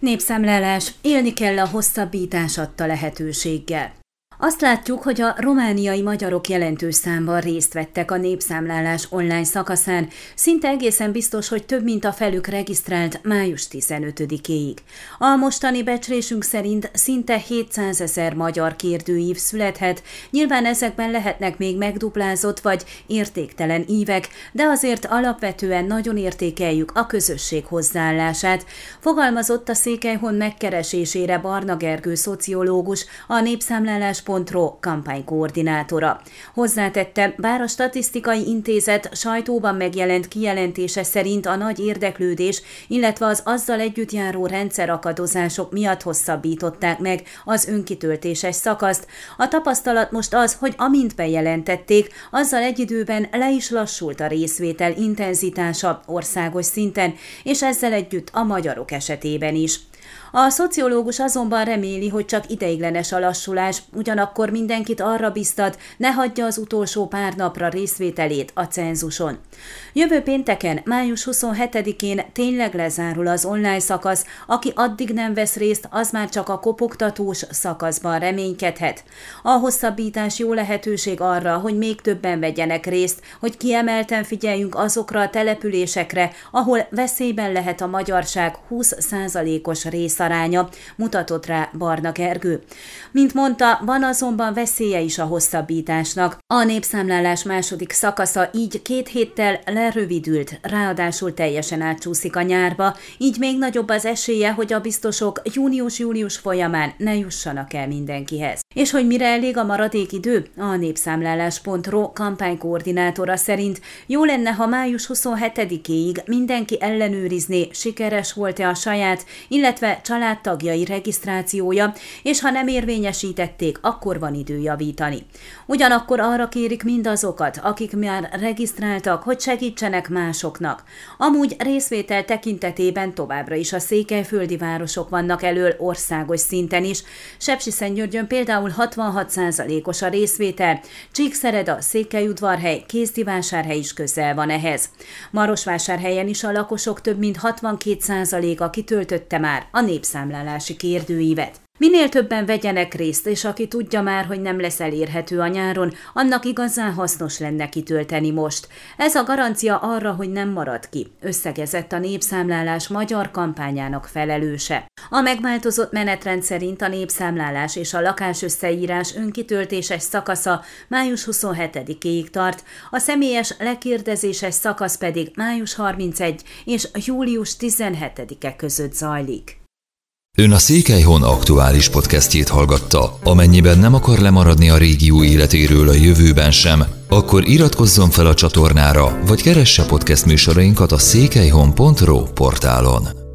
Népszámlálás élni kell a hosszabbítás adta lehetőséggel. Azt látjuk, hogy a romániai magyarok jelentős számban részt vettek a népszámlálás online szakaszán, szinte egészen biztos, hogy több mint a felük regisztrált május 15-éig. A mostani becslésünk szerint szinte 700 ezer magyar kérdőív születhet, nyilván ezekben lehetnek még megduplázott vagy értéktelen ívek, de azért alapvetően nagyon értékeljük a közösség hozzáállását, fogalmazott a Székelyhon megkeresésére Barna Gergő szociológus, a népszámlálás Ro kampánykoordinátora. Hozzátette, bár a Statisztikai Intézet sajtóban megjelent kijelentése szerint a nagy érdeklődés, illetve az azzal együtt járó rendszerakadozások miatt hosszabbították meg az önkitöltéses szakaszt, a tapasztalat most az, hogy amint bejelentették, azzal egy időben le is lassult a részvétel intenzitása országos szinten, és ezzel együtt a magyarok esetében is. A szociológus azonban reméli, hogy csak ideiglenes a lassulás, ugyanakkor mindenkit arra biztat, ne hagyja az utolsó pár napra részvételét a cenzuson. Jövő pénteken, május 27-én tényleg lezárul az online szakasz, aki addig nem vesz részt, az már csak a kopogtatós szakaszban reménykedhet. A hosszabbítás jó lehetőség arra, hogy még többen vegyenek részt, hogy kiemelten figyeljünk azokra a településekre, ahol veszélyben lehet a magyarság 20%-os részaránya, mutatott rá Barna Gergő. Mint mondta, van azonban veszélye is a hosszabbításnak. A népszámlálás második szakasza így két héttel lerövidült, ráadásul teljesen átcsúszik a nyárba, így még nagyobb az esélye, hogy a biztosok június-július folyamán ne jussanak el mindenkihez. És hogy mire elég a maradék idő? A népszámlálás.ro kampánykoordinátora szerint jó lenne, ha május 27-éig mindenki ellenőrizné, sikeres volt-e a saját, illetve családtagjai regisztrációja, és ha nem érvényesítették, akkor van idő javítani. Ugyanakkor arra kérik mindazokat, akik már regisztráltak, hogy segítsenek másoknak. Amúgy részvétel tekintetében továbbra is a székelyföldi városok vannak elől országos szinten is. Sepsiszentgyörgyön például 66%-os a részvétel, Csíkszereda, Székelyudvarhely, Kézdivásárhely is közel van ehhez. Marosvásárhelyen is a lakosok több mint 62%-a kitöltötte már a népszámlálási kérdőívet. Minél többen vegyenek részt, és aki tudja már, hogy nem lesz elérhető a nyáron, annak igazán hasznos lenne kitölteni most. Ez a garancia arra, hogy nem marad ki, összegezett a népszámlálás magyar kampányának felelőse. A megváltozott menetrend szerint a népszámlálás és a lakásösszeírás önkitöltéses szakasza május 27-ig tart, a személyes lekérdezéses szakasz pedig május 31 és július 17-e között zajlik. Ön a Székelyhon aktuális podcastjét hallgatta. Amennyiben nem akar lemaradni a régió életéről a jövőben sem, akkor iratkozzon fel a csatornára, vagy keresse podcast műsorainkat a székelyhon.pro portálon.